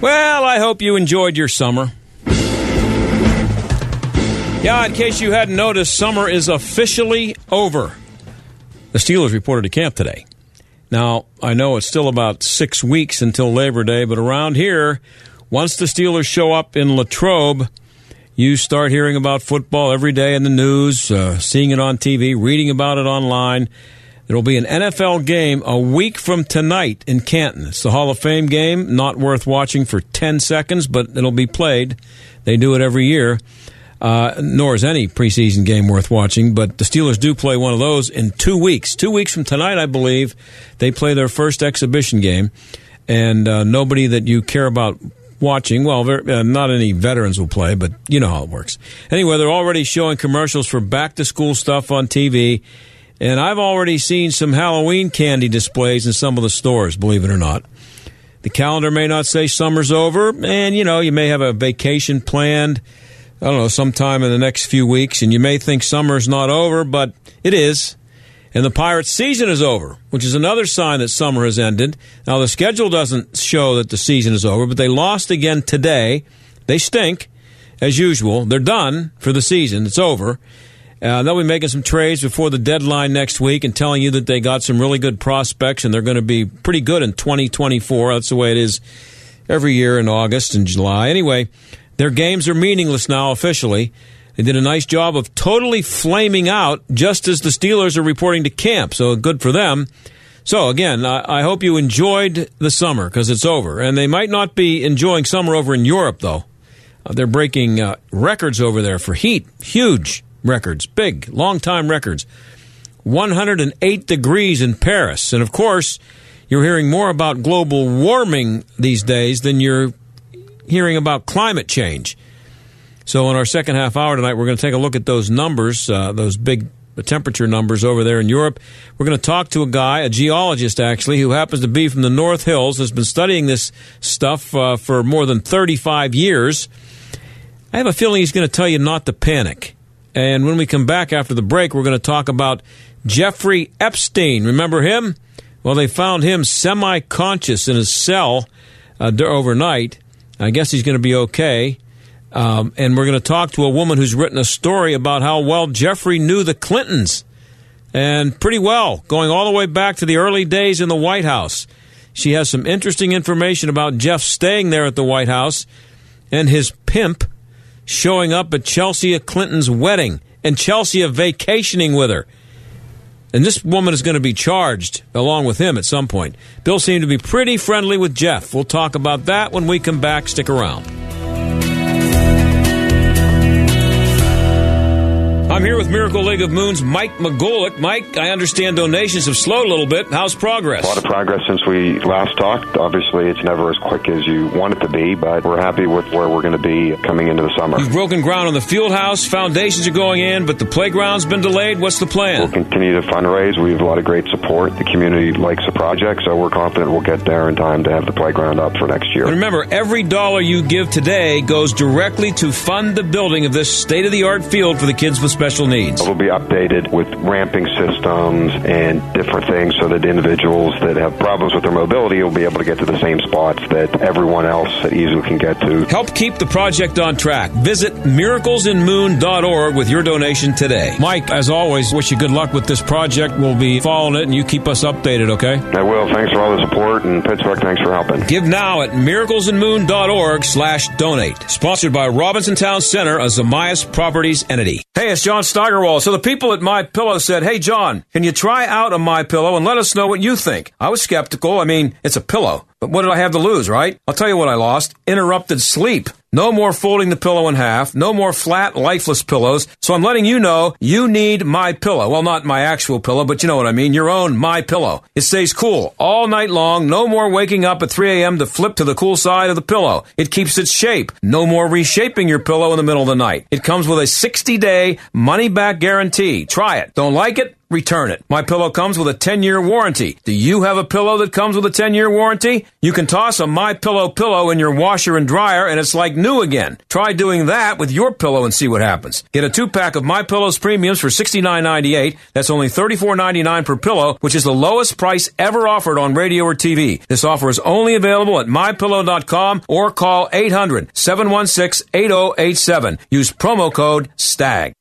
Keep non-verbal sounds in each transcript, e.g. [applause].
Well, I hope you enjoyed your summer. Yeah, in case you hadn't noticed, summer is officially over. The Steelers reported to camp today. Now, I know it's still about six weeks until Labor Day, but around here, once the Steelers show up in Latrobe, you start hearing about football every day in the news, uh, seeing it on TV, reading about it online. Will be an NFL game a week from tonight in Canton. It's the Hall of Fame game, not worth watching for 10 seconds, but it'll be played. They do it every year. Uh, nor is any preseason game worth watching, but the Steelers do play one of those in two weeks. Two weeks from tonight, I believe, they play their first exhibition game, and uh, nobody that you care about watching. Well, uh, not any veterans will play, but you know how it works. Anyway, they're already showing commercials for back to school stuff on TV. And I've already seen some Halloween candy displays in some of the stores, believe it or not. The calendar may not say summer's over, and you know, you may have a vacation planned, I don't know, sometime in the next few weeks, and you may think summer's not over, but it is. And the Pirates season is over, which is another sign that summer has ended. Now, the schedule doesn't show that the season is over, but they lost again today. They stink, as usual. They're done for the season. It's over. Uh, they'll be making some trades before the deadline next week and telling you that they got some really good prospects and they're going to be pretty good in 2024. That's the way it is every year in August and July. Anyway, their games are meaningless now officially. They did a nice job of totally flaming out just as the Steelers are reporting to camp, so good for them. So, again, I, I hope you enjoyed the summer because it's over. And they might not be enjoying summer over in Europe, though. Uh, they're breaking uh, records over there for heat. Huge records, big, long time records. 108 degrees in Paris. And of course, you're hearing more about global warming these days than you're hearing about climate change. So, in our second half hour tonight, we're going to take a look at those numbers, uh, those big temperature numbers over there in Europe. We're going to talk to a guy, a geologist actually, who happens to be from the North Hills, has been studying this stuff uh, for more than 35 years. I have a feeling he's going to tell you not to panic. And when we come back after the break, we're going to talk about Jeffrey Epstein. Remember him? Well, they found him semi conscious in his cell uh, overnight. I guess he's going to be okay. Um, and we're going to talk to a woman who's written a story about how well Jeffrey knew the Clintons. And pretty well, going all the way back to the early days in the White House. She has some interesting information about Jeff staying there at the White House and his pimp showing up at Chelsea Clinton's wedding and Chelsea vacationing with her. And this woman is going to be charged along with him at some point. Bill seemed to be pretty friendly with Jeff. We'll talk about that when we come back. Stick around. I'm here with Miracle League of Moon's Mike McGolick. Mike, I understand donations have slowed a little bit. How's progress? A lot of progress since we last talked. Obviously, it's never as quick as you want it to be, but we're happy with where we're going to be coming into the summer. You've broken ground on the field house. Foundations are going in, but the playground's been delayed. What's the plan? We'll continue to fundraise. We have a lot of great support. The community likes the project, so we're confident we'll get there in time to have the playground up for next year. And remember, every dollar you give today goes directly to fund the building of this state of the art field for the kids with special needs. It will be updated with ramping systems and different things so that individuals that have problems with their mobility will be able to get to the same spots that everyone else at EZU can get to. Help keep the project on track. Visit miraclesinmoon.org with your donation today. Mike, as always, wish you good luck with this project. We'll be following it and you keep us updated, okay? I will. Thanks for all the support and Pittsburgh, thanks for helping. Give now at miraclesinmoon.org slash donate. Sponsored by Robinson Town Center, a Zamias Properties entity. Hey, it's John Steigerwald. So the people at My Pillow said, "Hey, John, can you try out a My Pillow and let us know what you think?" I was skeptical. I mean, it's a pillow, but what did I have to lose, right? I'll tell you what I lost: interrupted sleep. No more folding the pillow in half. No more flat, lifeless pillows. So I'm letting you know you need my pillow. Well, not my actual pillow, but you know what I mean. Your own my pillow. It stays cool all night long. No more waking up at 3 a.m. to flip to the cool side of the pillow. It keeps its shape. No more reshaping your pillow in the middle of the night. It comes with a 60 day money back guarantee. Try it. Don't like it? Return it. My pillow comes with a 10-year warranty. Do you have a pillow that comes with a 10-year warranty? You can toss a My Pillow pillow in your washer and dryer and it's like new again. Try doing that with your pillow and see what happens. Get a 2-pack of My Pillows premiums for $69.98. That's only $34.99 per pillow, which is the lowest price ever offered on radio or TV. This offer is only available at mypillow.com or call 800-716-8087. Use promo code STAG.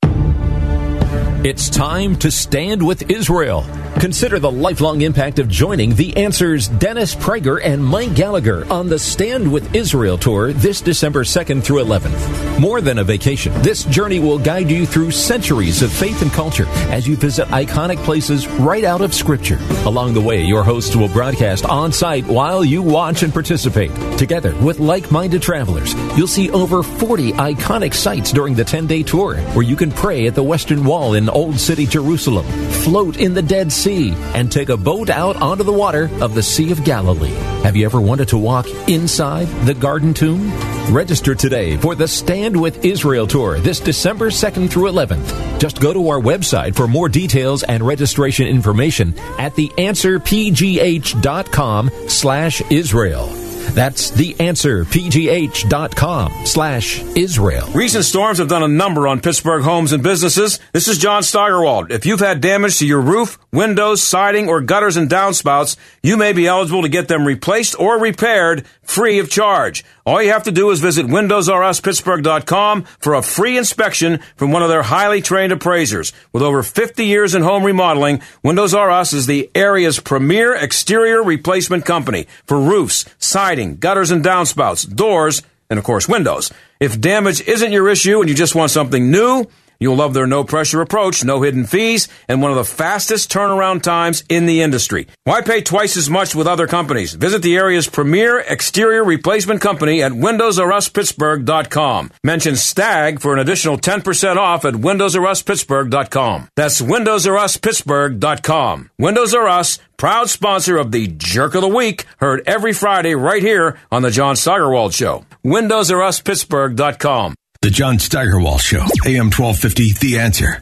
It's time to stand with Israel. Consider the lifelong impact of joining The Answer's Dennis Prager and Mike Gallagher on the Stand with Israel tour this December 2nd through 11th. More than a vacation, this journey will guide you through centuries of faith and culture as you visit iconic places right out of Scripture. Along the way, your hosts will broadcast on site while you watch and participate. Together with like minded travelers, you'll see over 40 iconic sites during the 10 day tour where you can pray at the Western Wall in Old City, Jerusalem, float in the Dead Sea and take a boat out onto the water of the Sea of Galilee. Have you ever wanted to walk inside the Garden Tomb? Register today for the Stand with Israel tour this December 2nd through 11th. Just go to our website for more details and registration information at theanswerpgh.com slash Israel. That's theanswerpgh.com slash Israel. Recent storms have done a number on Pittsburgh homes and businesses. This is John Steigerwald. If you've had damage to your roof, windows, siding, or gutters and downspouts, you may be eligible to get them replaced or repaired free of charge. All you have to do is visit WindowsRUsPittsburgh.com for a free inspection from one of their highly trained appraisers. With over 50 years in home remodeling, Windows R Us is the area's premier exterior replacement company for roofs, siding, gutters and downspouts, doors, and of course windows. If damage isn't your issue and you just want something new, You'll love their no pressure approach, no hidden fees, and one of the fastest turnaround times in the industry. Why pay twice as much with other companies? Visit the area's premier exterior replacement company at WindowsRUsPittsburgh.com. Mention STAG for an additional 10% off at WindowsRUsPittsburgh.com. That's WindowsRUsPittsburgh.com. Windows R Us, proud sponsor of the Jerk of the Week, heard every Friday right here on the John Steigerwald Show. WindowsRUsPittsburgh.com. The John Steigerwald Show, AM 1250, The Answer.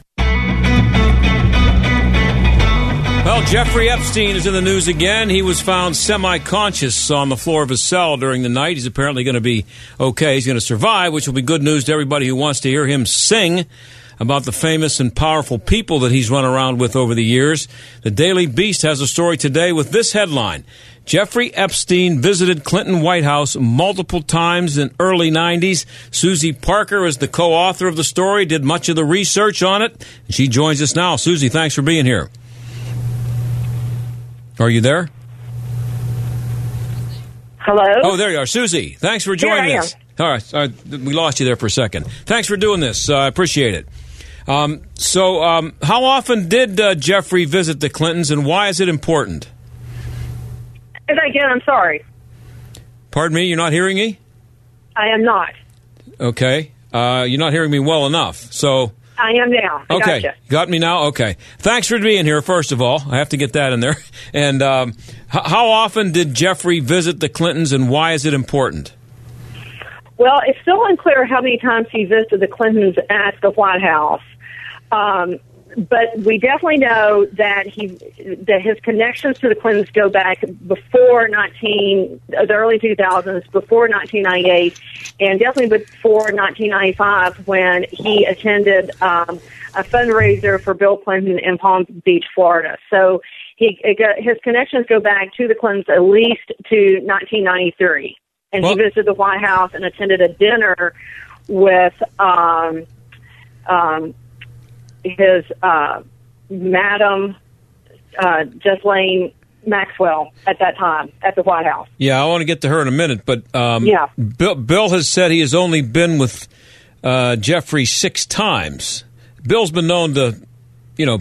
Well, Jeffrey Epstein is in the news again. He was found semi conscious on the floor of his cell during the night. He's apparently going to be okay. He's going to survive, which will be good news to everybody who wants to hear him sing about the famous and powerful people that he's run around with over the years. The Daily Beast has a story today with this headline Jeffrey Epstein visited Clinton White House multiple times in early 90s. Suzi Parker is the co-author of the story, did much of the research on it. She joins us now. Suzi, thanks for being here. Are you there? Hello. Oh, there you are, Suzi. Thanks for joining us. All right, all right, we lost you there for a second. Thanks for doing this. Uh, I appreciate it. Um, so, um, how often did uh, Jeffrey visit the Clintons, and why is it important? Say that again. I'm sorry. Pardon me, you're not hearing me? I am not. Okay. Uh, you're not hearing me well enough. So. I am now. I okay. Gotcha. Got me now? Okay. Thanks for being here, first of all. I have to get that in there. [laughs] And um, h- how often did Jeffrey visit the Clintons, and why is it important? Well, it's still unclear how many times he visited the Clintons at the White House. Um, but we definitely know that he that his connections to the Clintons go back before 19 the early 2000s, before 1998, and definitely before 1995 when he attended um, a fundraiser for Bill Clinton in Palm Beach, Florida. So he his connections go back to the Clintons at least to 1993, and Well- he visited the White House and attended a dinner with. Um, um, his uh, Madam uh, Ghislaine Maxwell at that time at the White House. Yeah, I want to get to her in a minute, but um, Yeah. Bill, Bill has said he has only been with uh, Jeffrey six times. Bill's been known to, you know,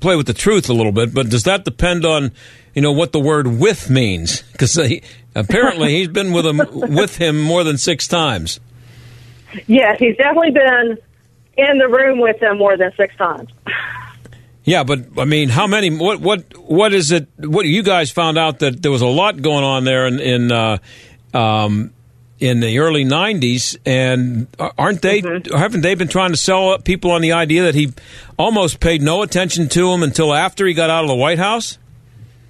play with the truth a little bit, but does that depend on, you know, what the word "with" means? Because he, apparently he's been with him with him more than six times. Yes, he's definitely been in the room with them more than six times. Yeah, but I mean, how many? What what what is it? What you guys found out that there was a lot going on there in in uh, um, in the early '90s, and aren't they? Mm-hmm. Haven't they been trying to sell people on the idea that he almost paid no attention to him until after he got out of the White House?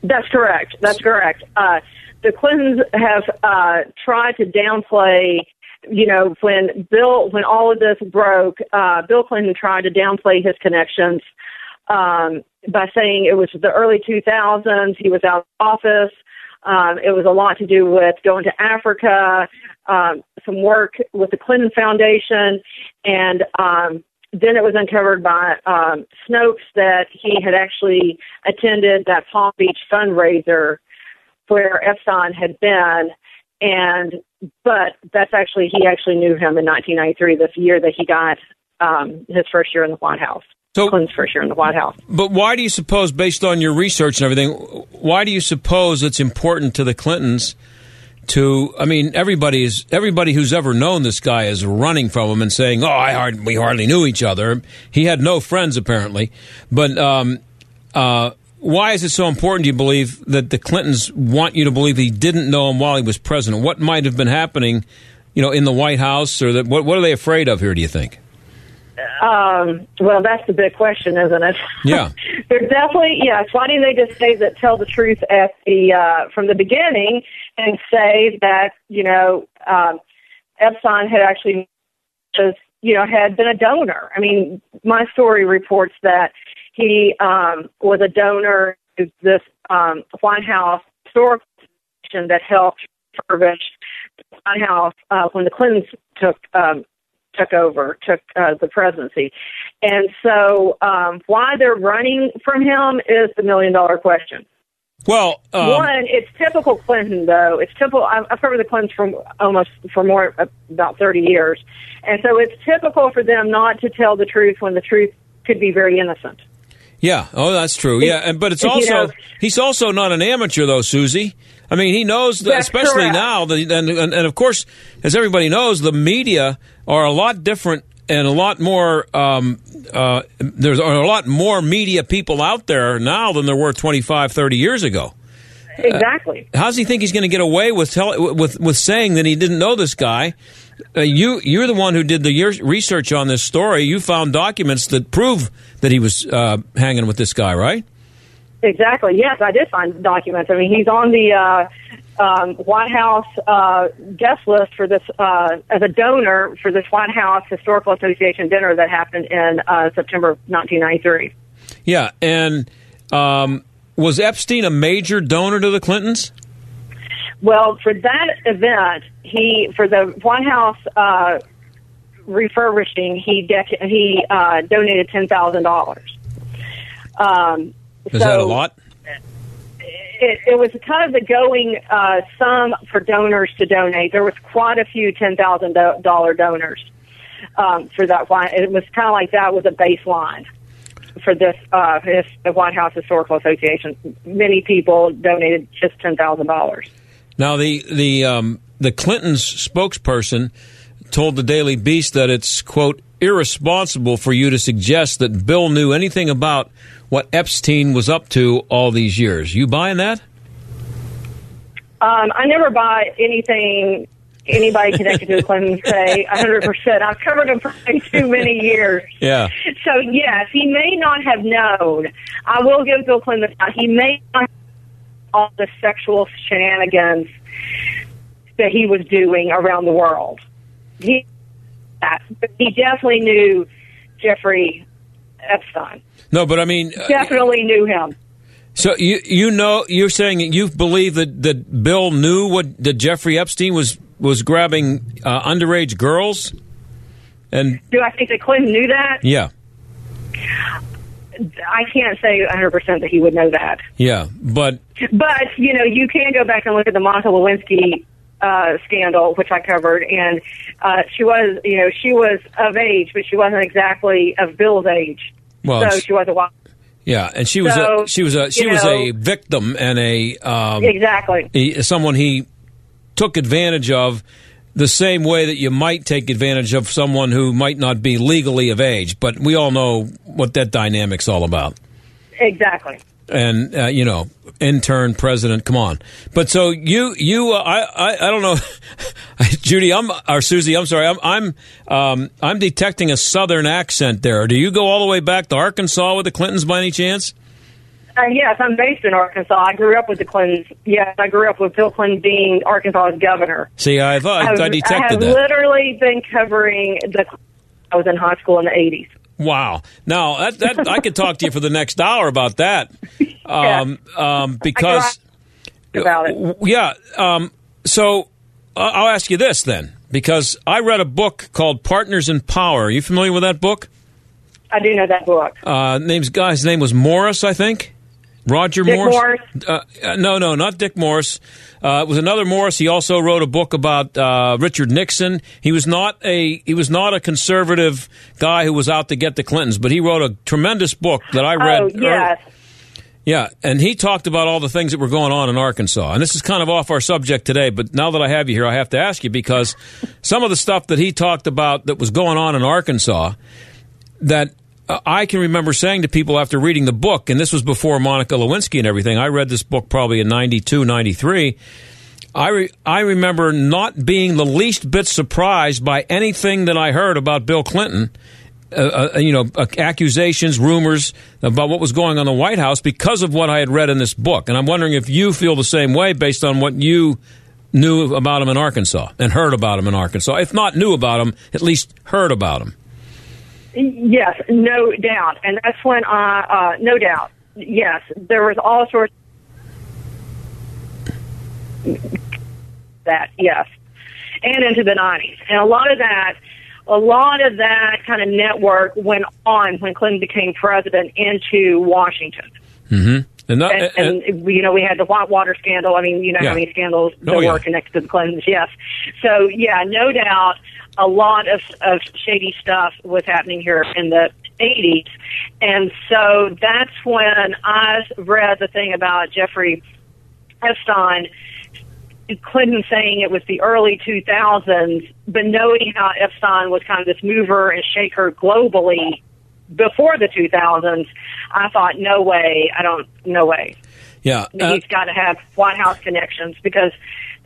That's correct. That's correct. Uh, the Clintons have uh, tried to downplay you know, when Bill, when all of this broke, uh, Bill Clinton tried to downplay his connections um, by saying it was the early 2000s. He was out of office. Um, it was a lot to do with going to Africa, um, some work with the Clinton Foundation, and um, then it was uncovered by um, Snopes that he had actually attended that Palm Beach fundraiser where Epstein had been, and but that's actually he actually knew him in 1993, this year that he got um, his first year in the White House. So, Clinton's first year in the White House. But why do you suppose, based on your research and everything, why do you suppose it's important to the Clintons to? I mean, everybody is everybody who's ever known this guy is running from him and saying, "Oh, I hard, we hardly knew each other." He had no friends apparently, but. Um, uh, why is it so important, do you believe, that the Clintons want you to believe he didn't know him while he was president? What might have been happening, you know, in the White House, or that, what, what are they afraid of here, do you think? Um, well, that's the big question, isn't it? Yeah. [laughs] They're definitely yes. Why didn't they just say that? Tell the truth at the uh, from the beginning and say that you know um, Epstein had actually just you know had been a donor. I mean, my story reports that he um, was a donor to this um, White House historical that helped refurbish the White House uh, when the Clintons took um, took over, took uh, the presidency. And so, um, why they're running from him is the million dollar question. Well, um, one, it's typical Clinton, though. It's typical. I've covered the Clintons for almost for more about thirty years, and so it's typical for them not to tell the truth when the truth could be very innocent. Yeah. Oh, that's true. Yeah, and but it's also you know, he's also not an amateur though, Suzi. I mean, he knows, that, especially correct. now, that, and, and, and of course, as everybody knows, the media are a lot different and a lot more. Um, uh, there's a lot more media people out there now than there were 25, 30 years ago. Exactly. Uh, how does he think he's going to get away with tell, with with saying that he didn't know this guy? Uh, you you're the one who did the research on this story. You found documents that prove that he was uh, hanging with this guy, right? Exactly. Yes, I did find documents. I mean, he's on the uh, um, White House uh, guest list for this uh, as a donor for this White House Historical Association dinner that happened in uh, September 1993. Yeah, and um, was Epstein a major donor to the Clintons? Well, for that event, he for the White House uh, refurbishing, he dec- he uh, donated ten thousand dollars. Um, Is so that a lot? It, it was kind of the going uh, sum for donors to donate. There was quite a few ten thousand dollar donors um, for that. It was kind of like that was a baseline for this uh, the White House Historical Association. Many people donated just ten thousand dollars. Now the the um, the Clintons spokesperson told the Daily Beast that it's quote irresponsible for you to suggest that Bill knew anything about what Epstein was up to all these years. You buying that? Um, I never buy anything anybody connected to the Clintons say 100%. I've covered him for too many years. Yeah. So, yes, he may not have known. I will give Bill Clinton, he may not all the sexual shenanigans that he was doing around the world. He, he definitely knew Jeffrey Epstein. No, but I mean, uh, definitely knew him. So you you know you're saying you believe that, that Bill knew what that Jeffrey Epstein was was grabbing uh, underage girls, and do I think that Clinton knew that? Yeah. I can't say 100% that he would know that. Yeah, but. But, you know, you can go back and look at the Monica Lewinsky uh, scandal, which I covered, and uh, she was, you know, she was of age, but she wasn't exactly of Bill's age. Well, so she was a while. Yeah, and she was so, a she was a she was know, a victim and a um, exactly someone he took advantage of the same way that you might take advantage of someone who might not be legally of age. But we all know what that dynamic's all about. Exactly. And uh, you know, intern president. Come on. But so you, you, uh, I, I, I don't know, [laughs] Judy. I'm or Suzi. I'm sorry. I'm, I'm, um, I'm detecting a southern accent there. Do you go all the way back to Arkansas with the Clintons by any chance? Uh, yes, I'm based in Arkansas. I grew up with the Clintons. Yes, I grew up with Bill Clinton being Arkansas's governor. See, I thought I, I detected I have that. literally been covering the. I was in high school in the 80s. Wow. Now that, that I could talk to you for the next hour about that, [laughs] um, um, because about it. yeah. Um, so uh, I'll ask you this then, because I read a book called Partners in Power. Are you familiar with that book? I do know that book. Uh, name's guy's name was Morris, I think. Roger Dick Morris. Morris? Uh, uh, no, no, not Dick Morris. Uh, it was another Morris. He also wrote a book about uh, Richard Nixon. He was not a he was not a conservative guy who was out to get the Clintons, but he wrote a tremendous book that I read. oh, yes. Yeah, and he talked about all the things that were going on in Arkansas. And this is kind of off our subject today, but now that I have you here, I have to ask you because some of the stuff that he talked about that was going on in Arkansas that uh, I can remember saying to people after reading the book, and this was before Monica Lewinsky and everything. I read this book probably in 92, 93. I, re- I remember not being the least bit surprised by anything that I heard about Bill Clinton uh, uh, you know, uh, accusations, rumors about what was going on in the White House because of what I had read in this book. And I'm wondering if you feel the same way based on what you knew about him in Arkansas and heard about him in Arkansas. If not knew about him, at least heard about him. Yes, no doubt. And that's when I, uh, no doubt, yes, there was all sorts that, yes, and into the 90s. And a lot of that, a lot of that kind of network went on when Clinton became president into Washington. Mm-hmm. And, that, And, and, you know, we had the Whitewater scandal. I mean, you know Yeah. how many scandals Oh, there yeah. were connected to the Clintons. Yes. So, yeah, no doubt a lot of, of shady stuff was happening here in the 80s. And so that's when I read the thing about Jeffrey Epstein, Clinton saying it was the early 2000s, but knowing how Epstein was kind of this mover and shaker globally before the 2000s, I thought, no way, I don't, no way. yeah. uh, He's got to have White House connections because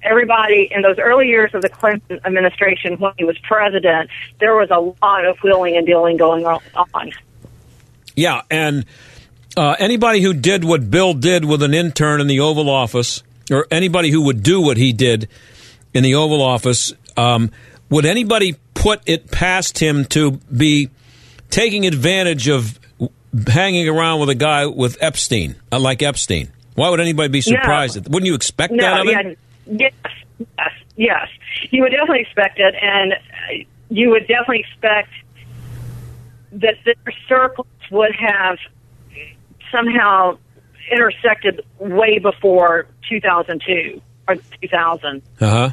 everybody in those early years of the Clinton administration when he was president, there was a lot of wheeling and dealing going on. Yeah, and uh, anybody who did what Bill did with an intern in the Oval Office, or anybody who would do what he did in the Oval Office, um, would anybody put it past him to be taking advantage of hanging around with a guy with Epstein, uh, like Epstein? Why would anybody be surprised? At, wouldn't you expect No, that of him? yeah, yes, yes, yes. You would definitely expect it, and uh, you would definitely expect that their circles would have somehow intersected way before 2002 or 2000. Uh huh.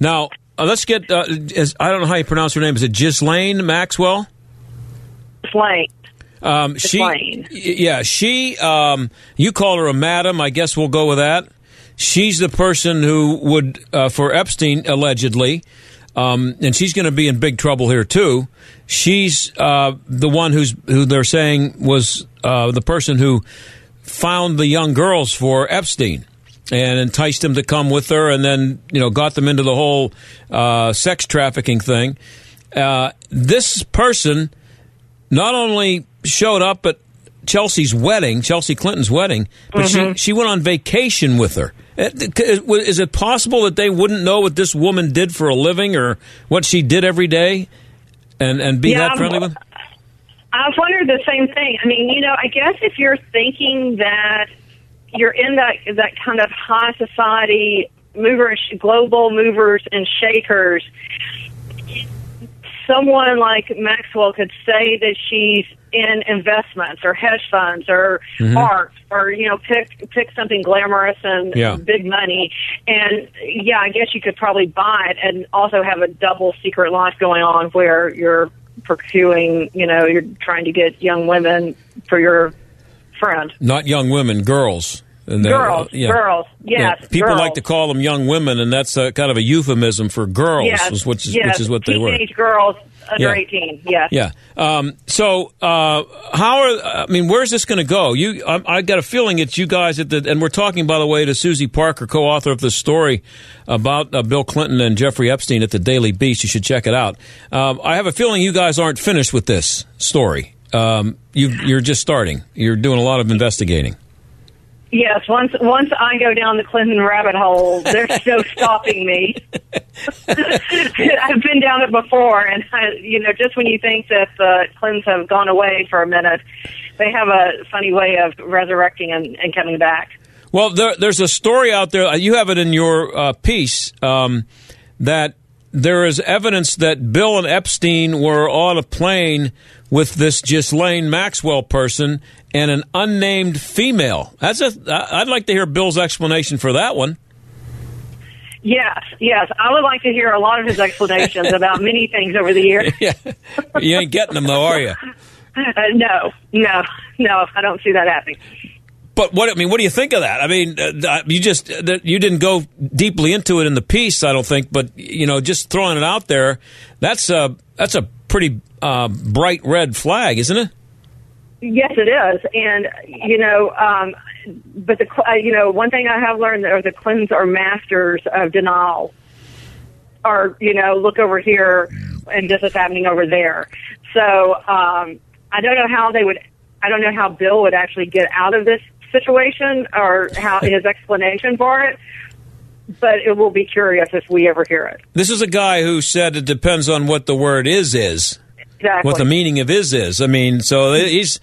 Now uh, let's get. Uh, is, I don't know how you pronounce her name. Is it Ghislaine Maxwell? Slang. Um, she, Ghislaine. yeah, she. Um, you call her a madam. I guess we'll go with that. She's the person who would, uh, for Epstein, allegedly, um, and she's going to be in big trouble here too. She's uh, the one who's who they're saying was uh, the person who found the young girls for Epstein and enticed them to come with her, and then you know got them into the whole uh, sex trafficking thing. Uh, this person not only showed up at Chelsea's wedding, Chelsea Clinton's wedding, but Mm-hmm. she she went on vacation with her. Uh, Is it possible that they wouldn't know what this woman did for a living or what she did every day, and and be Yeah, that I'm- friendly with? I've wondered the same thing. I mean, you know, I guess if you're thinking that you're in that that kind of high society movers, global movers and shakers, someone like Maxwell could say that she's in investments or hedge funds or mm-hmm. art or you know pick pick something glamorous and Yeah. big money and yeah i guess you could probably buy it and also have a double secret life going on where you're pursuing you know you're trying to get young women for your friend Not young women, girls. And girls, yeah. girls, yes. Yeah, People girls. like to call them young women, and that's a, kind of a euphemism for girls, yes, which is yes. which is what they were. Teenage girls under Yeah. 18, yes. Yeah. Um, so, uh, how are I mean, where's this going to go? You, I, I got a feeling it's you guys at the, and we're talking, by the way, to Suzi Parker, co-author of this story about uh, Bill Clinton and Jeffrey Epstein at the Daily Beast. You should check it out. Um, I have a feeling you guys aren't finished with this story. Um, you, you're just starting. You're doing a lot of investigating. Yes, once once I go down the Clinton rabbit hole, there's [laughs] no stopping me. [laughs] I've been down it before, and I, you know, just when you think that the Clintons have gone away for a minute, they have a funny way of resurrecting and, and coming back. Well, there, there's a story out there. You have it in your uh, piece um, that there is evidence that Bill and Epstein were on a plane with this Ghislaine Maxwell person and an unnamed female. That's a. I'd like to hear Bill's explanation for that one. Yes, yes, I would like to hear a lot of his explanations about many things over the years. [laughs] Yeah, you ain't getting them though, are you? Uh, no, no, no, I don't see that happening. But what I mean, what do you think of that? I mean, uh, you just uh, you didn't go deeply into it in the piece, I don't think. But you know, just throwing it out there, that's a that's a pretty uh, bright red flag, isn't it? Yes, it is, and you know, um, but the uh, you know one thing I have learned are the Clintons are masters of denial. Or you know, look over here, and this is happening over there. So um, I don't know how they would. I don't know how Bill would actually get out of this situation or how his explanation for it. But it will be curious if we ever hear it. This is a guy who said it depends on what the word is is, Exactly. what the meaning of is is. I mean, so he's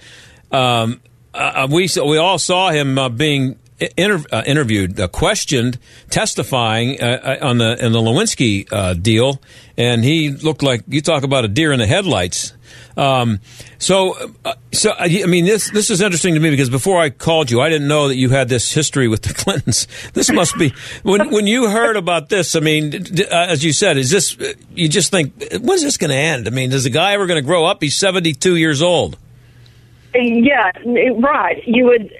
um, uh, we we all saw him uh, being inter- uh, interviewed, uh, questioned, testifying uh, uh, on the in the Lewinsky uh, deal, and he looked like you talk about a deer in the headlights. Um, so, uh, so I mean, this this is interesting to me because before I called you, I didn't know that you had this history with the [laughs] Clintons. This must be when when you heard about this. I mean, uh, as you said, is this you just think when's this going to end? I mean, is the guy ever going to grow up? He's seventy two years old. Yeah, right. You would.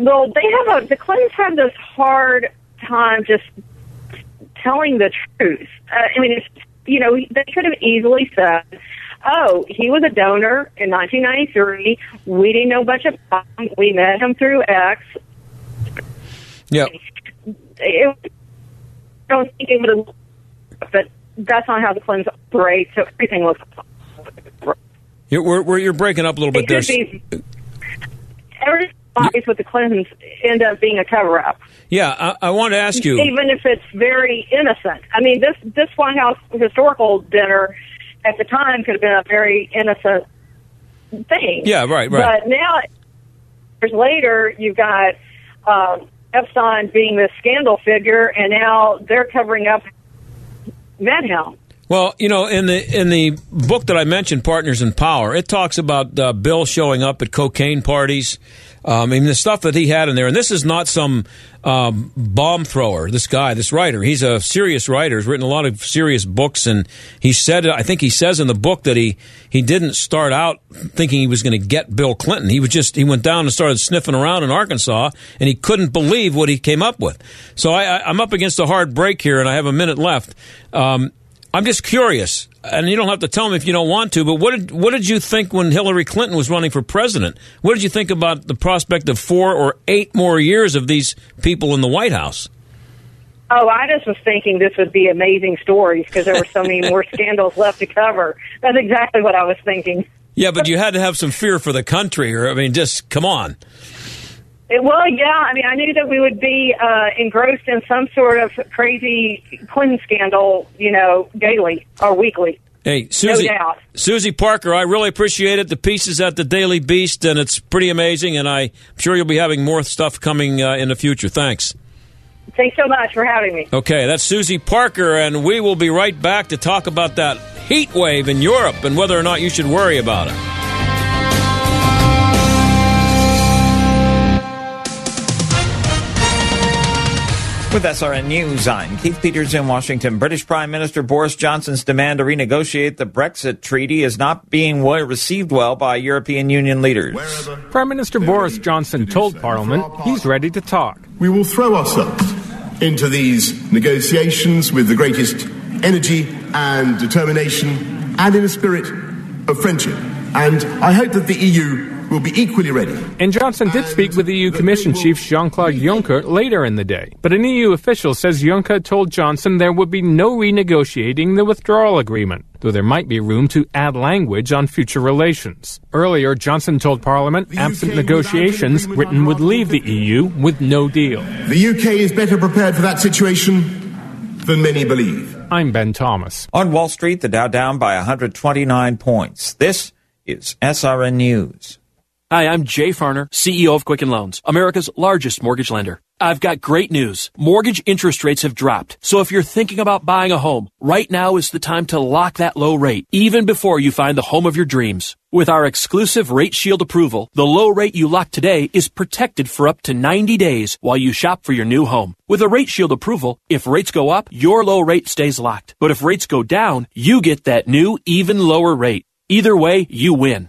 Well, they have a. The Clintons have this hard time just telling the truth. Uh, I mean, it's you know they could have easily said, "Oh, he was a donor in 1993. We didn't know much about him. We met him through X." Yeah. It, I don't think it would have. But that's not how the Clintons operate. So everything looks. You're, we're, we're, you're breaking up a little bit It there. be. Every lies with the Clintons end up being a cover-up. Yeah, I, I want to ask you. even if it's very innocent. I mean, this this White House historical dinner at the time could have been a very innocent thing. Yeah, right, right. But now, years later, you've got um, Epstein being the scandal figure, and now they're covering up Madhouse. Well, you know, in the in the book that I mentioned, Partners in Power, it talks about uh, Bill showing up at cocaine parties. Um, I mean, the stuff that he had in there, and this is not some um, bomb thrower. This guy, this writer, he's a serious writer. He's written a lot of serious books, and he said, I think he says in the book that he he didn't start out thinking he was going to get Bill Clinton. He was just he went down and started sniffing around in Arkansas, and he couldn't believe what he came up with. So I, I'm up against a hard break here, and I have a minute left. Um, I'm just curious, and you don't have to tell me if you don't want to. But what did what did you think when Hillary Clinton was running for president? What did you think about the prospect of four or eight more years of these people in the White House? Oh, I just was thinking this would be amazing stories because there were so many more [laughs] scandals left to cover. That's exactly what I was thinking. Yeah, but you had to have some fear for the country, or I mean, just come on. It, well, yeah. I mean, I knew that we would be uh, engrossed in some sort of crazy Clinton scandal, you know, daily or weekly. Hey, Suzi, doubt. Suzi Parker, I really appreciate it. The piece is at the Daily Beast, and it's pretty amazing. And I'm sure you'll be having more stuff coming uh, in the future. Thanks. Thanks so much for having me. Okay, that's Suzi Parker, and we will be right back to talk about that heat wave in Europe and whether or not you should worry about it. With SRN News, I'm Keith Peters in Washington. British Prime Minister Boris Johnson's demand to renegotiate the Brexit treaty is not being well received well by European Union leaders. Prime Minister Boris Johnson told Parliament he's ready to talk. we will throw ourselves into these negotiations with the greatest energy and determination and in a spirit of friendship. And I hope that the EU will be equally ready. And Johnson did speak with EU Commission Chief Jean Claude Juncker later in the day. But an EU official says Juncker told Johnson there would be no renegotiating the withdrawal agreement, though there might be room to add language on future relations. Earlier, Johnson told Parliament absent negotiations, Britain would leave the EU with no deal. The UK is better prepared for that situation than many believe. I'm Ben Thomas. On Wall Street, the Dow down by 129 points. This is SRN News. Hi, I'm Jay Farner, CEO of Quicken Loans, America's largest mortgage lender. I've got great news. Mortgage interest rates have dropped. So if you're thinking about buying a home, right now is the time to lock that low rate, even before you find the home of your dreams. With our exclusive Rate Shield approval, the low rate you lock today is protected for up to 90 days while you shop for your new home. With a Rate Shield approval, if rates go up, your low rate stays locked. But if rates go down, you get that new, even lower rate. Either way, you win.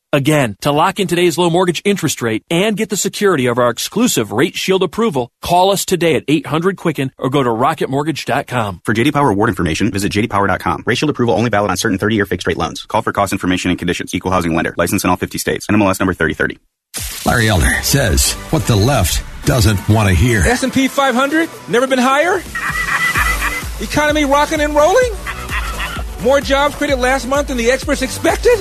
Again, to lock in today's low mortgage interest rate and get the security of our exclusive Rate Shield approval, call us today at 800 Quicken or go to rocketmortgage.com. For JD Power award information, visit jdpower.com. Rate Shield approval only valid on certain 30-year fixed rate loans. Call for cost information and conditions. Equal housing lender. License in all 50 states. NMLS number 3030. Larry Elder says what the left doesn't want to hear. S&P 500 never been higher. Economy rocking and rolling. More jobs created last month than the experts expected.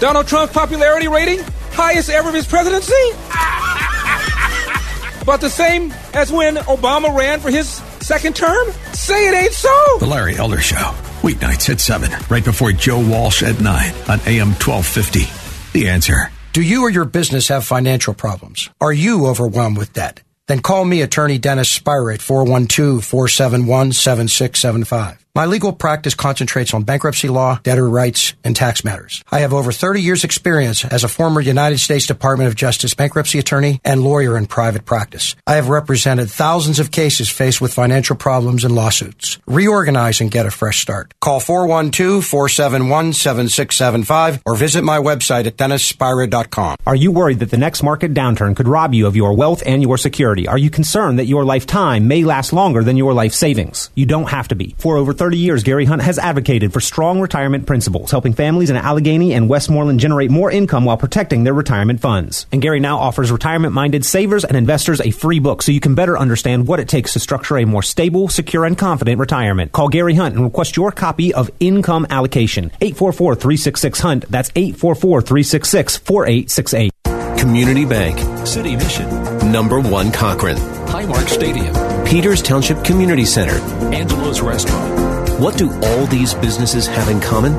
Donald Trump's popularity rating highest ever of his presidency. [laughs] About the same as when Obama ran for his second term. Say it ain't so. The Larry Elder Show. Weeknights at 7, right before Joe Walsh at 9 on AM 1250. The answer. Do you or your business have financial problems? Are you overwhelmed with debt? Then call me, attorney Dennis Spyra at 412-471-7675. My legal practice concentrates on bankruptcy law, debtor rights, and tax matters. I have over 30 years experience as a former United States Department of Justice bankruptcy attorney and lawyer in private practice. I have represented thousands of cases faced with financial problems and lawsuits. Reorganize and get a fresh start. Call 412-471-7675 or visit my website at dennisspyra.com. Are you worried that the next market downturn could rob you of your wealth and your security? Are you concerned that your lifetime may last longer than your life savings? You don't have to be. For over 30 years, Gary Hunt has advocated for strong retirement principles, helping families in Allegheny and Westmoreland generate more income while protecting their retirement funds. And Gary now offers retirement-minded savers and investors a free book so you can better understand what it takes to structure a more stable, secure, and confident retirement. Call Gary Hunt and request your copy of Income Allocation. 844-366-HUNT. That's 844-366-4868. Community Bank, City Mission, Number One Cochran, Highmark Stadium, Peters Township Community Center, Angelo's Restaurant. What do all these businesses have in common?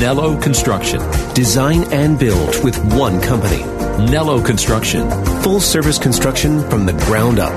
Nello Construction. Design and build with one company. Nello Construction. Full service construction from the ground up.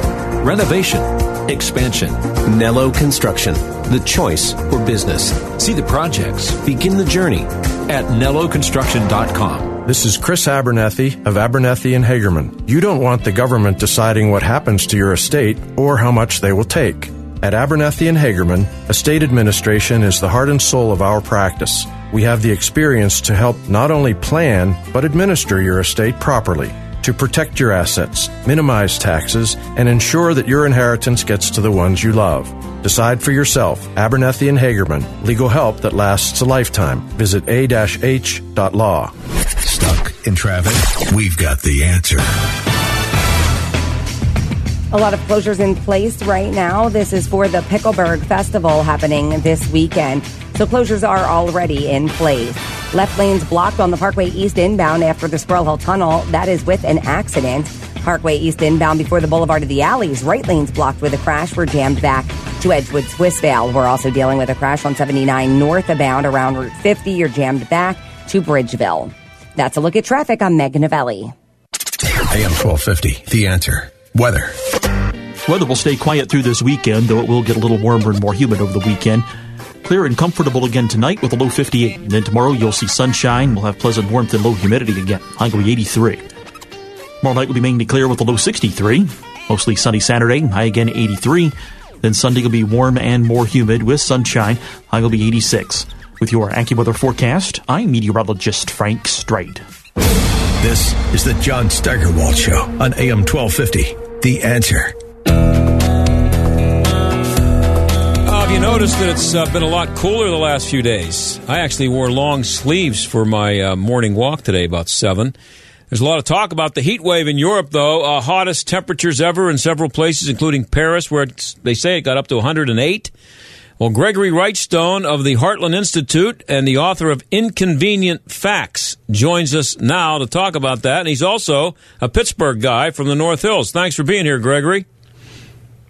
Renovation. Expansion. Nello Construction. The choice for business. See the projects. Begin the journey at nelloconstruction.com. This is Chris Abernethy of Abernethy and Hagerman. You don't want the government deciding what happens to your estate or how much they will take. At Abernethy and Hagerman, estate administration is the heart and soul of our practice. We have the experience to help not only plan, but administer your estate properly, to protect your assets, minimize taxes, and ensure that your inheritance gets to the ones you love. Decide for yourself. Abernethy and Hagerman. Legal help that lasts a lifetime. Visit a-h.law. Stuck in traffic? We've got the answer. A lot of closures in place right now. This is for the Picklesburgh Festival happening this weekend. So closures are already in place. Left lanes blocked on the Parkway East inbound after the Squirrel Hill Tunnel. That is with an accident. Parkway East inbound before the Boulevard of the Allies. Right lanes blocked with a crash were jammed back to Edgewood Swissvale. We're also dealing with a crash on 79 northbound around Route 50. You're jammed back to Bridgeville. That's a look at traffic. I'm Megan Novelli. AM 1250, The Answer. Weather. Weather will stay quiet through this weekend, though it will get a little warmer and more humid over the weekend. Clear and comfortable again tonight with a low 58. And then tomorrow you'll see sunshine. We'll have pleasant warmth and low humidity again. High will be 83. Tomorrow night will be mainly clear with a low 63. Mostly sunny Saturday, high again 83. Then Sunday will be warm and more humid with sunshine, high will be 86. With your AccuWeather forecast, I'm meteorologist Frank Strait. This is the John Steigerwald Show on AM 1250. The answer. Have you noticed that it's uh, been a lot cooler the last few days? I actually wore long sleeves for my uh, morning walk today, about 7. There's a lot of talk about the heat wave in Europe, though. Uh, hottest temperatures ever in several places, including Paris, where they say it got up to 108. Well, Gregory Wrightstone of the Heartland Institute and the author of Inconvenient Facts joins us now to talk about that. And he's also a Pittsburgh guy from the North Hills. Thanks for being here, Gregory.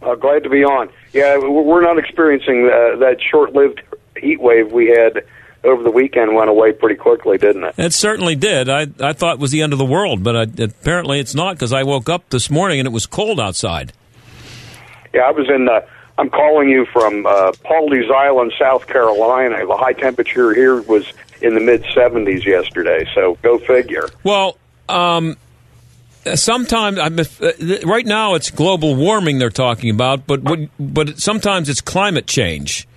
Uh, glad to be on. Yeah, we're not experiencing uh, that short-lived heat wave we had over the weekend. Went away pretty quickly, didn't it? It certainly did. I I thought it was the end of the world, but I, apparently it's not because I woke up this morning and it was cold outside. Yeah, I was in. Uh, I'm calling you from uh, Pawleys Island, South Carolina. The high temperature here was in the mid 70s yesterday. So go figure. Well, um, sometimes I'm, uh, right now it's global warming they're talking about, but but sometimes it's climate change.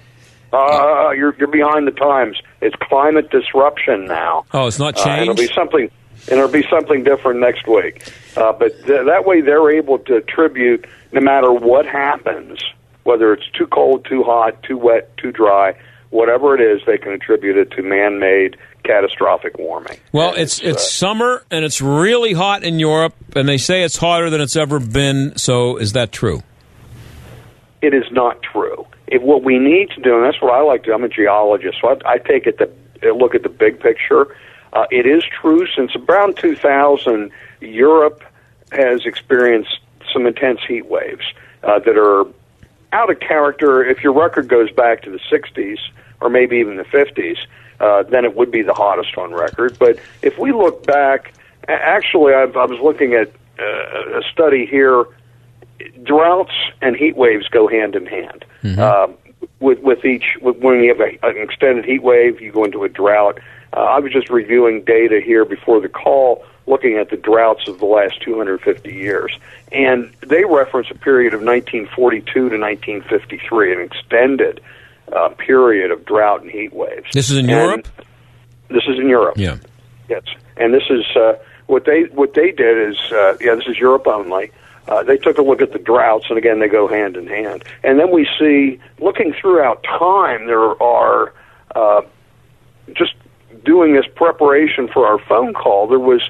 Uh, you're you're behind the times. It's climate disruption now. Oh, it's not Uh, change. it'll be something, and it'll be something different next week. Uh, but th- that way, they're able to attribute no matter what happens, whether it's too cold, too hot, too wet, too dry, whatever it is, they can attribute it to man-made catastrophic warming. well, it's it's summer and it's really hot in Europe, and they say it's hotter than it's ever been. So, is that true? it is not true. If what we need to do, and that's what I like to do, I'm a geologist, so I, I take it the a look at the big picture. Uh, it is true since around 2000, Europe has experienced some intense heat waves uh, that are out of character. If your record goes back to the 60s or maybe even the 50s, uh, then it would be the hottest on record. But if we look back, actually, I've, I was looking at uh, a study here droughts and heat waves go hand in hand. Um, with with each with, when you have a, an extended heat wave, you go into a drought. Uh, I was just reviewing data here before the call, looking at the droughts of the last 250 years, and they reference a period of 1942 to 1953, an extended uh, period of drought and heat waves. This is in And Europe. This is in Europe. Yeah. Yes, and this is uh, what they what they did is uh, yeah, this is Europe only. Uh, they took a look at the droughts, and again, they go hand in hand. And then we see, looking throughout time, there are uh, just doing this preparation for our phone call. There was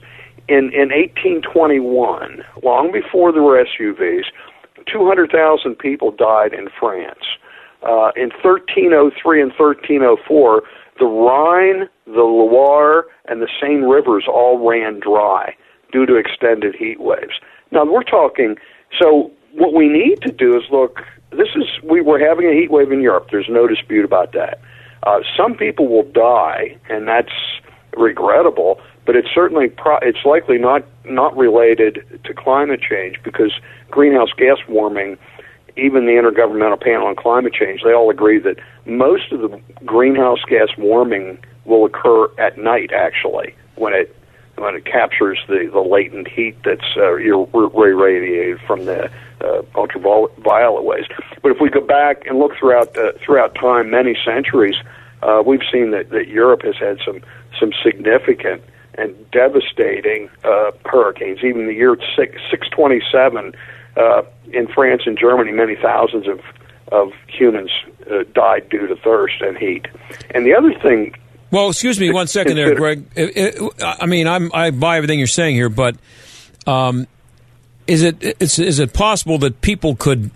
in in 1821, long before there were SUVs, 200,000 people died in France. Uh, in 1303 and 1304, the Rhine, the Loire, and the Seine rivers all ran dry due to extended heat waves. Now we're talking. So what we need to do is look. This is we were having a heat wave in Europe. There's no dispute about that. Uh, some people will die, and that's regrettable. But it's certainly pro- it's likely not not related to climate change because greenhouse gas warming even the Intergovernmental Panel on Climate Change, they all agree that most of the greenhouse gas warming will occur at night. Actually, when it when it captures the, the latent heat that's uh, irradiated from the uh, ultraviolet waves. But if we go back and look throughout uh, throughout time, many centuries, uh, we've seen that, that Europe has had some some significant and devastating uh, hurricanes. Even the year six six twenty seven uh, in France and Germany, many thousands of of humans uh, died due to thirst and heat. And the other thing Well, excuse me one second there, Greg. It- it- I mean, I'm, I buy everything you're saying here, but um, is it is it possible that people could?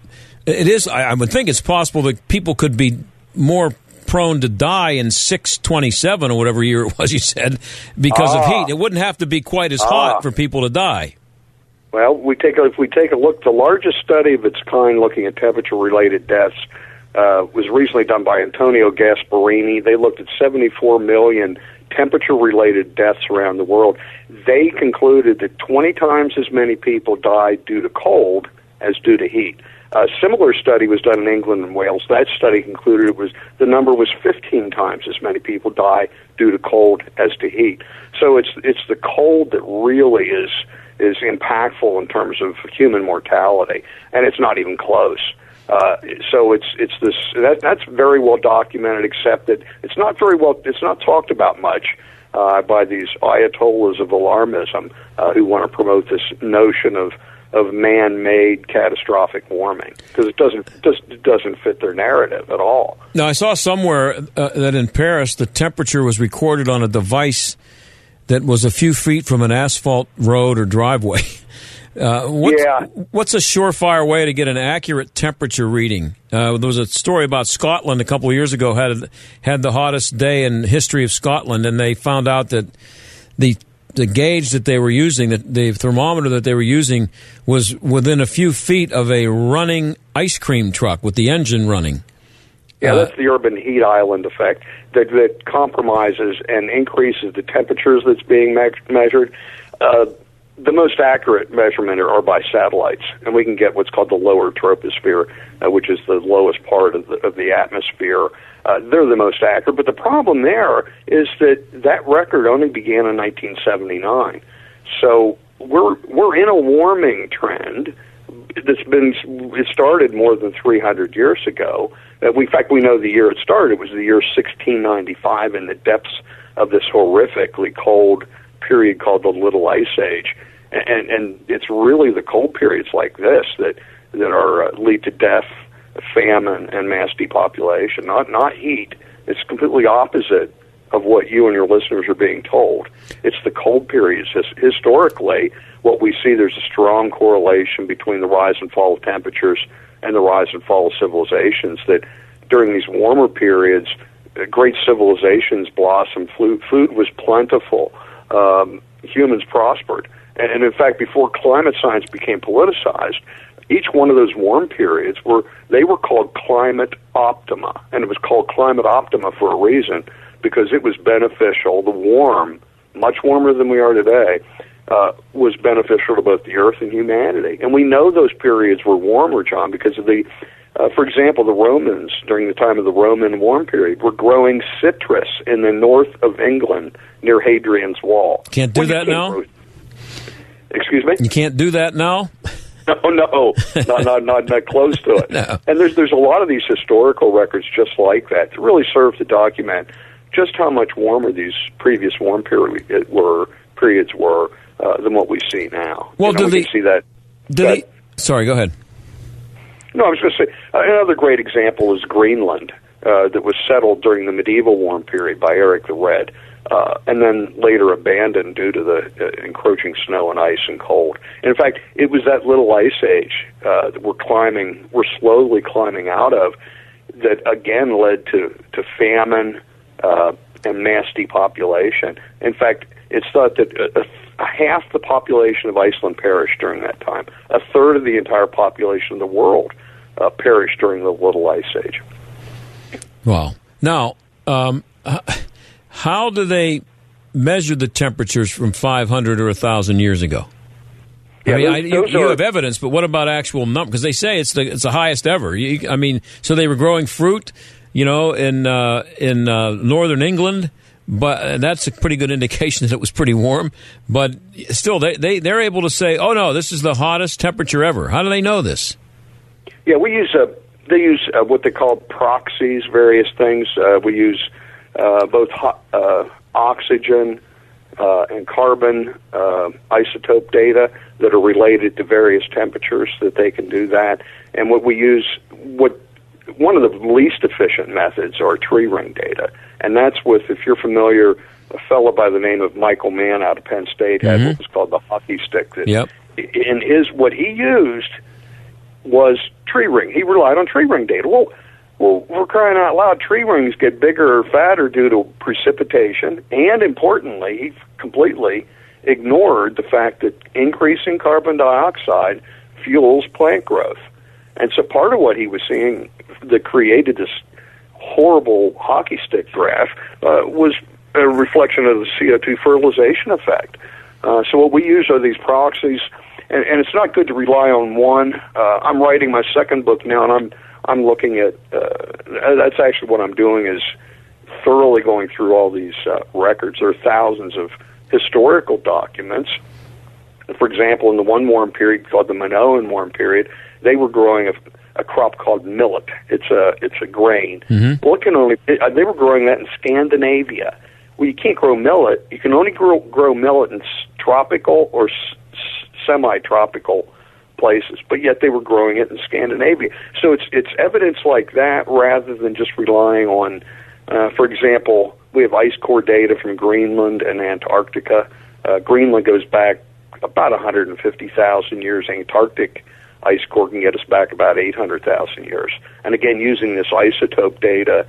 It is. I, I would think it's possible that people could be more prone to die in 627 or whatever year it was you said because of Ah. heat. It wouldn't have to be quite as Ah. hot for people to die. Well, we take a, if we take a look, the largest study of its kind looking at temperature-related deaths uh, was recently done by Antonio Gasparrini. They looked at 74 million temperature-related deaths around the world. They concluded that 20 times as many people died due to cold as due to heat. A similar study was done in England and Wales. That study concluded it was the number was 15 times as many people die due to cold as to heat. So it's it's the cold that really is is impactful in terms of human mortality, and it's not even close. Uh, so it's it's this that, that's very well documented, that it's not very well it's not talked about much uh, by these ayatollahs of alarmism uh, who want to promote this notion of of man-made catastrophic warming because it doesn't just it doesn't fit their narrative at all. Now, I saw somewhere uh, that in Paris the temperature was recorded on a device that was a few feet from an asphalt road or driveway. [laughs] Uh, what's, Yeah. what's a surefire way to get an accurate temperature reading? Uh, there was a story about Scotland a couple of years ago had had the hottest day in history of Scotland, and they found out that the the gauge that they were using, that the thermometer that they were using, was within a few feet of a running ice cream truck with the engine running. Yeah, Uh, that's the urban heat island effect that that compromises and increases the temperatures that's being me- measured. Uh, the most accurate measurement are, are by satellites, and we can get what's called the lower troposphere, uh, which is the lowest part of the, of the atmosphere. Uh, they're the most accurate, but the problem there is that that record only began in 1979. So we're we're in a warming trend that's been it started more than 300 years ago. Uh, in fact, we know the year it started It was the year 1695 in the depths of this horrifically cold period called the Little Ice Age, and and it's really the cold periods like this that that are uh, lead to death, famine, and mass depopulation. Not not heat. It's completely opposite of what you and your listeners are being told. It's the cold periods. Historically, what we see there's a strong correlation between the rise and fall of temperatures and the rise and fall of civilizations. That during these warmer periods, uh, great civilizations blossomed. Food, was plentiful. Um, humans prospered. And, in fact, before climate science became politicized, each one of those warm periods were they were called climate optima, and it was called climate optima for a reason because it was beneficial. The warm, much warmer than we are today, uh, was beneficial to both the earth and humanity. And we know those periods were warmer, John, because of the, uh, for example, the Romans during the time of the Roman warm period were growing citrus in the north of England near Hadrian's Wall. Can't do Well, that can't now? grow- Excuse me. You can't do that now. No, no, not, not not not close to it. [laughs] no. And there's there's a lot of these historical records just like that that really serve to document just how much warmer these previous warm period were periods were uh, than what we see now. Well, you know, do we the- can see that. Do that- they? Sorry, go ahead. no, I was going to say uh, another great example is Greenland, uh, that was settled during the medieval warm period by Eric the Red, uh, and then later abandoned due to the uh, encroaching snow and ice and cold. And in fact, it was that little ice age uh, that we're climbing, we're slowly climbing out of, that again led to to famine uh, and mass depopulation. In fact, it's thought that a, a, half the population of Iceland perished during that time. A third of the entire population of the world uh, perished during the Little Ice Age. Wow. Now, um, h- how do they measure the temperatures from 500 or 1,000 years ago? Yeah, I mean, I, you, you have evidence, but what about actual number? Because they say it's the it's the highest ever. You, I mean, so they were growing fruit, you know, in uh, in uh, northern England, but uh, that's a pretty good [laughs] indication that it was pretty warm. But still, they they they're able to say, oh no, this is the hottest temperature ever. How do they know this? Yeah, we use uh, they use uh, what they call proxies, various things. Uh, we use uh, both ho- uh, oxygen uh, and carbon uh, isotope data that are related to various temperatures that they can do that. And what we use, what one of the least efficient methods are tree ring data, and that's with if you're familiar. A fellow by the name of Michael Mann out of Penn State had Mhm. what was called the hockey stick. That Yep. in his what he used was tree ring. He relied on tree ring data. Well, well, we're crying out loud. Tree rings get bigger or fatter due to precipitation, and importantly, he completely ignored the fact that increasing carbon dioxide fuels plant growth. And so part of what he was seeing that created this horrible hockey stick graph uh, was a reflection of the CO2 fertilization effect. Uh, so what we use are these proxies, and, and it's not good to rely on one. Uh, I'm writing my second book now, and I'm I'm looking at. Uh, that's actually what I'm doing is thoroughly going through all these uh, records. There are thousands of historical documents For example, in the one warm period called the Minoan warm period, they were growing a, a crop called millet. It's a it's a grain. Mm-hmm. Well, it can only uh, they were growing that in Scandinavia. Well, you can't grow millet. You can only grow grow millet in s- tropical or s- s- semi-tropical places, but yet they were growing it in Scandinavia. So it's it's evidence like that rather than just relying on, uh, for example, we have ice core data from Greenland and Antarctica. Uh, Greenland goes back about 150,000 years. Antarctic ice core can get us back about 800,000 years. And again, using this isotope data,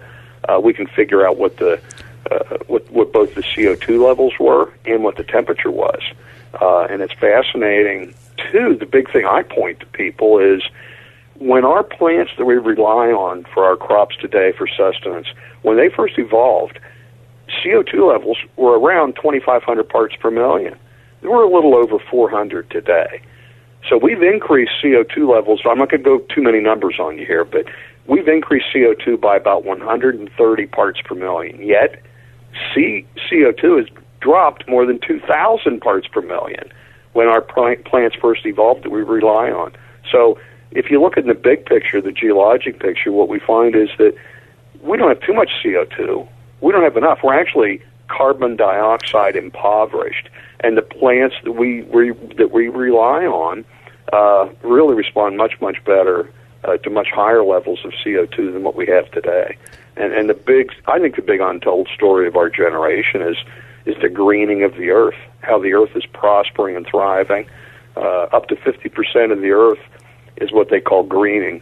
uh, we can figure out what the uh, what, what both the CO2 levels were and what the temperature was. Uh, and it's fascinating too. The big thing I point to people is when our plants that we rely on for our crops today for sustenance, when they first evolved, CO2 levels were around 2,500 parts per million. We're a little over 400 today. So we've increased CO2 levels. I'm not going to go too many numbers on you here, but we've increased CO2 by about 130 parts per million. Yet, C- CO2 has dropped more than 2,000 parts per million when our plants first evolved that we rely on. So if you look at the big picture, the geologic picture, what we find is that we don't have too much CO2. We don't have enough. We're actually carbon dioxide impoverished, and the plants that we, we that we rely on uh, really respond much much better uh, to much higher levels of CO2 than what we have today. And and the big, I think the big untold story of our generation is is the greening of the earth, how the earth is prospering and thriving. Uh, up to 50% of the earth is what they call greening.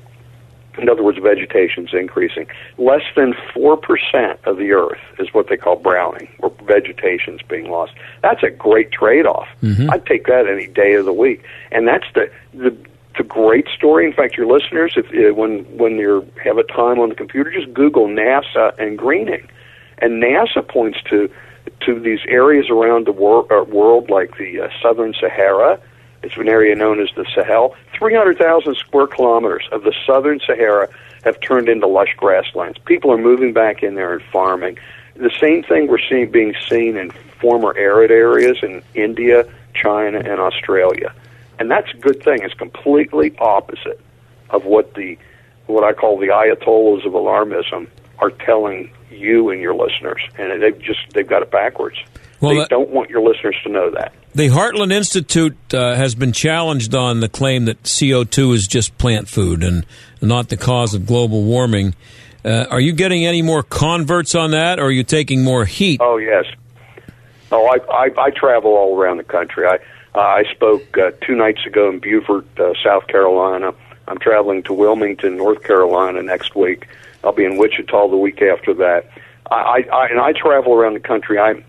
In other words, vegetation's increasing. Less than 4% of the earth is what they call browning, where vegetation's being lost. That's a great trade-off. Mm-hmm. I'd take that any day of the week. And that's the, the, the great story. In fact, your listeners, if, uh, when, when you have a time on the computer, just Google NASA and greening. And NASA points to, to these areas around the wor- uh, world like the uh, southern Sahara, it's an area known as the Sahel. 300,000 square kilometers of the southern Sahara have turned into lush grasslands. People are moving back in there and farming. The same thing we're seeing being seen in former arid areas in India, China, and Australia. And that's a good thing. It's completely opposite of what the what I call the ayatollahs of alarmism are telling you and your listeners. And they've just they've got it backwards. Well, they that- don't want your listeners to know that. The Heartland Institute uh, has been challenged on the claim that CO2 is just plant food and not the cause of global warming. Uh, are you getting any more converts on that, or are you taking more heat? Oh yes. Oh, I I, I travel all around the country. I uh, I spoke uh, two nights ago in Beaufort, uh, South Carolina. I'm traveling to Wilmington, North Carolina next week. I'll be in Wichita the week after that. I, I, I and I travel around the country. I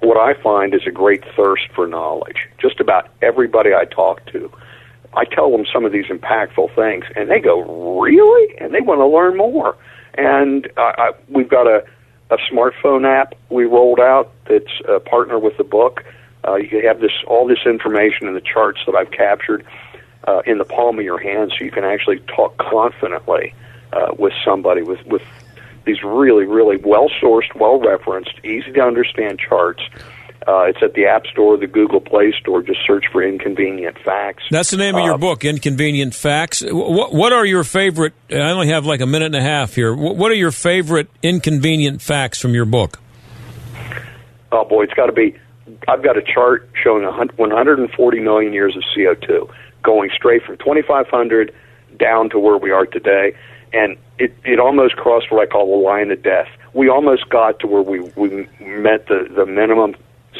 what I find is a great thirst for knowledge. Just about everybody I talk to, I tell them some of these impactful things, and they go, "Really?" and they want to learn more. And uh, I, we've got a a smartphone app we rolled out that's a partner with the book. Uh, you can have this all this information in the charts that I've captured uh, in the palm of your hand, so you can actually talk confidently uh, with somebody with with these really really well sourced, well referenced, easy to understand charts. Uh, it's at the App Store, the Google Play Store. Just search for Inconvenient Facts. That's the name of your Uh, book, Inconvenient Facts. What, what are your favorite? I only have like a minute and a half here. What what are your favorite inconvenient facts from your book? Oh boy, it's got to be. I've got a chart showing 140 million years of CO2 going straight from 2,500 down to where we are today, and it it almost crossed what I call the line of death. We almost got to where we we met the the minimum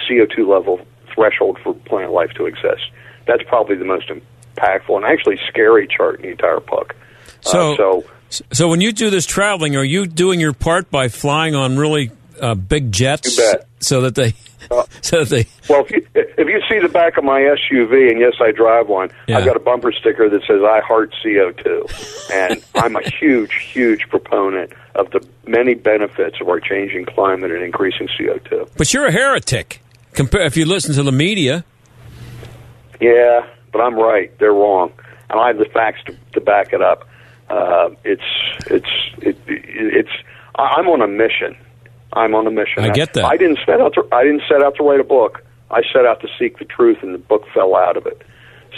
CO2 level threshold for plant life to exist. That's probably the most impactful and actually scary chart in the entire book. So, Uh, so so when you do this traveling, are you doing your part by flying on really uh, big jets, You bet. so that they, [laughs] so that they? Well, if you, if you see the back of my SUV, and yes, I drive one, Yeah. I've got a bumper sticker that says "I heart CO2," and [laughs] I'm a huge, huge proponent of the many benefits of our changing climate and increasing CO2. But you're a heretic. Compare if you listen to the media. Yeah, but I'm right; they're wrong, and I have the facts to, to back it up. Uh, it's it's it, it's I'm on a mission. I'm on a mission. I get that. I didn't set out to I didn't set out to write a book. I set out to seek the truth, and the book fell out of it.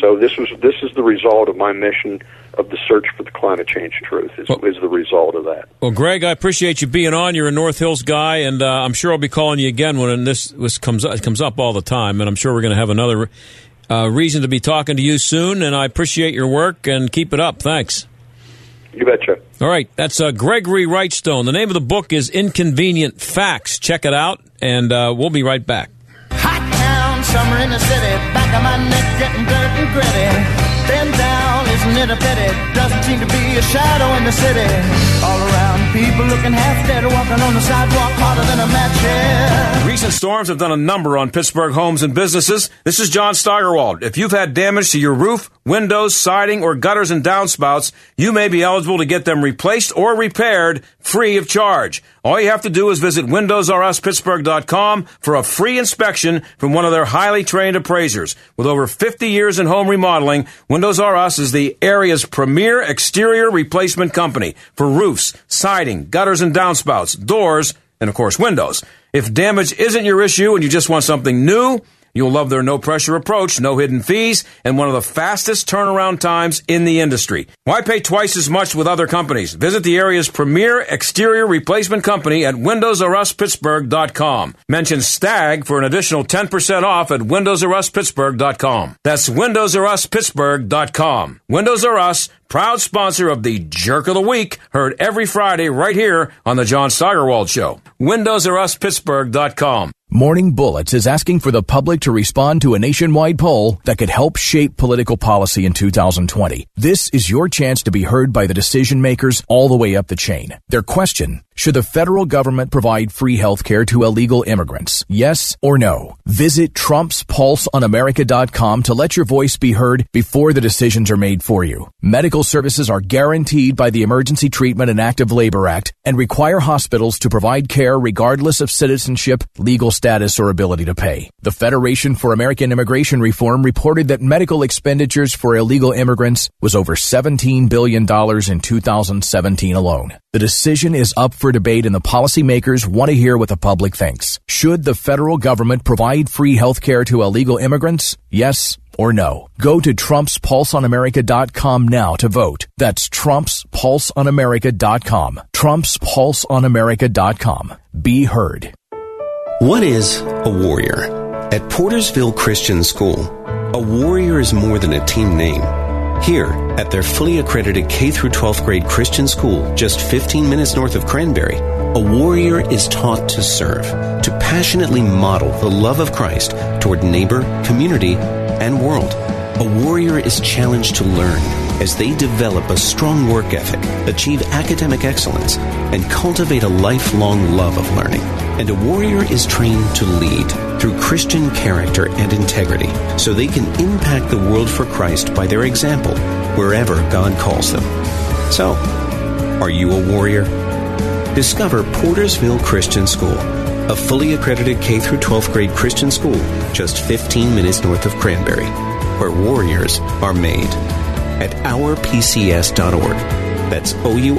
So this was this is the result of my mission of the search for the climate change truth. Is, is the result of that. Well, Greg, I appreciate you being on. You're a North Hills guy, and uh, I'm sure I'll be calling you again when this, this comes it comes up all the time, and I'm sure we're going to have another uh, reason to be talking to you soon. And I appreciate your work and keep it up. Thanks. You betcha. All right, that's uh, Gregory Wrightstone. The name of the book is Inconvenient Facts. Check it out, and uh, we'll be right back. Hot town, summer in the city, back of my neck getting dirt and gritty. Then down, isn't it a pity? Doesn't seem to be a shadow in the city. All around, people looking half dead, walking on the sidewalk harder than a match head. Recent storms have done a number on Pittsburgh homes and businesses. This is John Steigerwald. If you've had damage to your roof, windows, siding, or gutters and downspouts, you may be eligible to get them replaced or repaired free of charge. All you have to do is visit WindowsRUsPittsburgh.com for a free inspection from one of their highly trained appraisers. With over 50 years in home remodeling, Windows R Us is the area's premier exterior replacement company for roofs, siding, gutters and downspouts, doors, and of course windows. If damage isn't your issue and you just want something new, You'll love their no pressure approach, no hidden fees, and one of the fastest turnaround times in the industry. Why pay twice as much with other companies? Visit the area's premier exterior replacement company at WindowsRUsPittsburgh.com. Mention STAG for an additional 10% off at WindowsRUsPittsburgh.com. That's WindowsRUsPittsburgh.com. Windows R Us, proud sponsor of the Jerk of the Week, heard every Friday right here on the John Steigerwald Show. WindowsRUsPittsburgh.com. Morning Bullets is asking for the public to respond to a nationwide poll that could help shape political policy in 2020. This is your chance to be heard by the decision makers all the way up the chain. Their question, should the federal government provide free health care to illegal immigrants? Yes or no? Visit TrumpsPulseOnAmerica.com to let your voice be heard before the decisions are made for you. Medical services are guaranteed by the Emergency Treatment and Active Labor Act and require hospitals to provide care regardless of citizenship, legal status, or ability to pay. The Federation for American Immigration Reform reported that medical expenditures for illegal immigrants was over $17 billion in 2017 alone. The decision is up for debate and the policymakers want to hear what the public thinks. Should the federal government provide free health care to illegal immigrants? Yes or no. Go to TrumpsPulseOnAmerica.com now to vote. That's TrumpsPulseOnAmerica.com. TrumpsPulseOnAmerica.com. Be heard. What is a warrior? At Portersville Christian School, a warrior is more than a team name. Here, at their fully accredited K 12th grade Christian school, just 15 minutes north of Cranberry, a warrior is taught to serve, to passionately model the love of Christ toward neighbor, community, and world. A warrior is challenged to learn as they develop a strong work ethic, achieve academic excellence, and cultivate a lifelong love of learning. And a warrior is trained to lead through Christian character and integrity so they can impact the world for Christ by their example wherever God calls them. So, are you a warrior? Discover Portersville Christian School, a fully accredited K 12th grade Christian school just 15 minutes north of Cranberry, where warriors are made at ourpcs.org. That's O-U-R-P-C-S.org.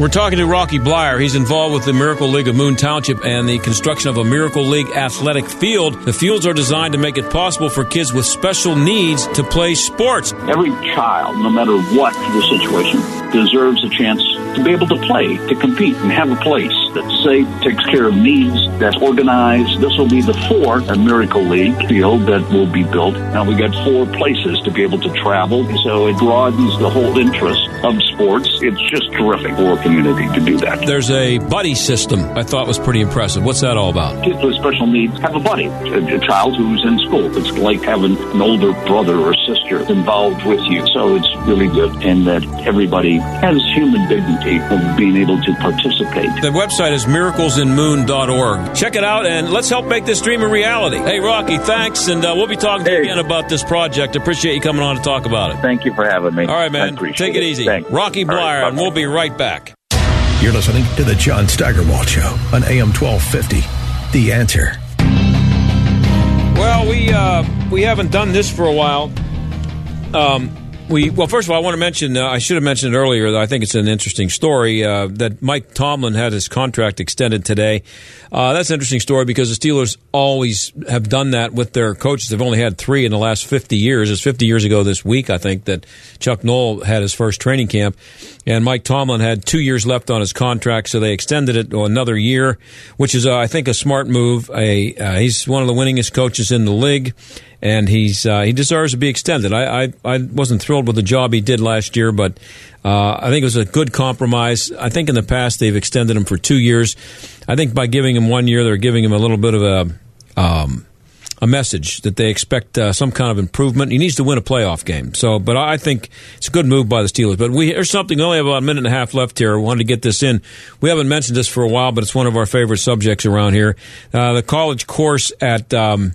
We're talking to Rocky Bleier. He's involved with the Miracle League of Moon Township and the construction of a Miracle League athletic field. The fields are designed to make it possible for kids with special needs to play sports. Every child, no matter what the situation, deserves a chance to be able to play, to compete, and have a place that's safe, takes care of needs, that's organized. This will be the fourth Miracle League field that will be built. Now we got four places to be able to travel, so it broadens the whole interest of sports. It's just terrific for a community to do that. There's a buddy system I thought was pretty impressive. What's that all about? Kids with special needs have a buddy, a, a child who's in school. It's like having an older brother or sister involved with you. So it's really good, and that everybody has human dignity of being able to participate. The website is miraclesinmoon.org. Check it out and let's help make this dream a reality. Hey, Rocky, thanks, and uh, we'll be talking to you again about this project. Appreciate you coming on to talk about it. Thank you for having me. All right, man. Take it, easy. Thanks. Rocky All right, Bleier, and we'll be right back. You're listening to the John Steigerwald Show on AM 1250. The answer. Well, we uh, we haven't done this for a while. Um, we well, first of all, I want to mention. Uh, I should have mentioned it earlier. I think it's an interesting story uh, that Mike Tomlin had his contract extended today. Uh, that's an interesting story because the Steelers always have done that with their coaches. They've only had three in the last fifty years. It's fifty years ago this week, I think, that Chuck Noll had his first training camp, and Mike Tomlin had two years left on his contract, so they extended it another year, which is, uh, I think, a smart move. A, uh, he's one of the winningest coaches in the league and he's uh, he deserves to be extended. I, I, I wasn't thrilled with the job he did last year, but uh, I think it was a good compromise. I think in the past they've extended him for two years. I think by giving him one year, they're giving him a little bit of a um, a message that they expect uh, some kind of improvement. He needs to win a playoff game. So, but I think it's a good move by the Steelers. But we there's something. We only have about a minute and a half left here. I wanted to get this in. We haven't mentioned this for a while, but it's one of our favorite subjects around here. Uh, the college course at um,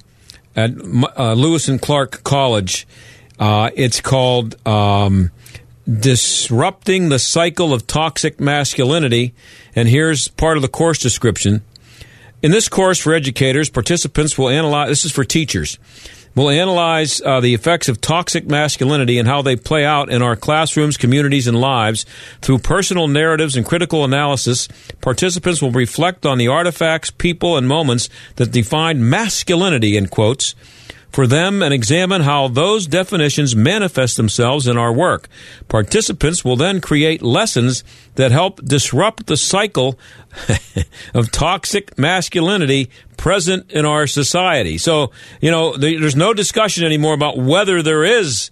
at uh, Lewis and Clark College. Uh, it's called um, Disrupting the Cycle of Toxic Masculinity. And here's part of the course description. In this course for educators, participants will analyze, this is for teachers, will analyze uh, the effects of toxic masculinity and how they play out in our classrooms, communities, and lives. Through personal narratives and critical analysis, participants will reflect on the artifacts, people, and moments that define masculinity, in quotes, for them and examine how those definitions manifest themselves in our work. Participants will then create lessons that help disrupt the cycle [laughs] of toxic masculinity present in our society. So, you know, there's no discussion anymore about whether there is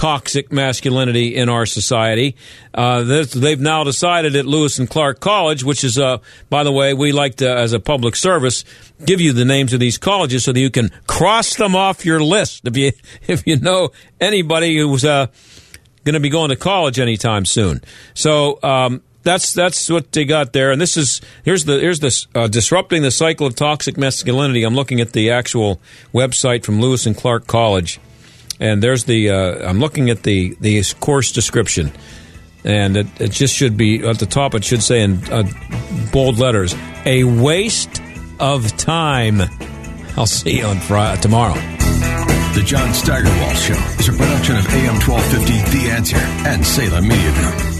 toxic masculinity in our society. Uh, they've now decided at Lewis and Clark College, which is, uh, by the way, we like to, as a public service, give you the names of these colleges so that you can cross them off your list if you [laughs] if you know anybody who's uh, going to be going to college anytime soon. So. Um, that's that's what they got there, and this is here's the here's this uh, disrupting the cycle of toxic masculinity. I'm looking at the actual website from Lewis and Clark College, and there's the uh, I'm looking at the the course description, and it, it just should be at the top. It should say in uh, bold letters, "A waste of time." I'll see you on Friday tomorrow. The John Steigerwald Show is a production of AM 1250 The Answer and Salem Media Group.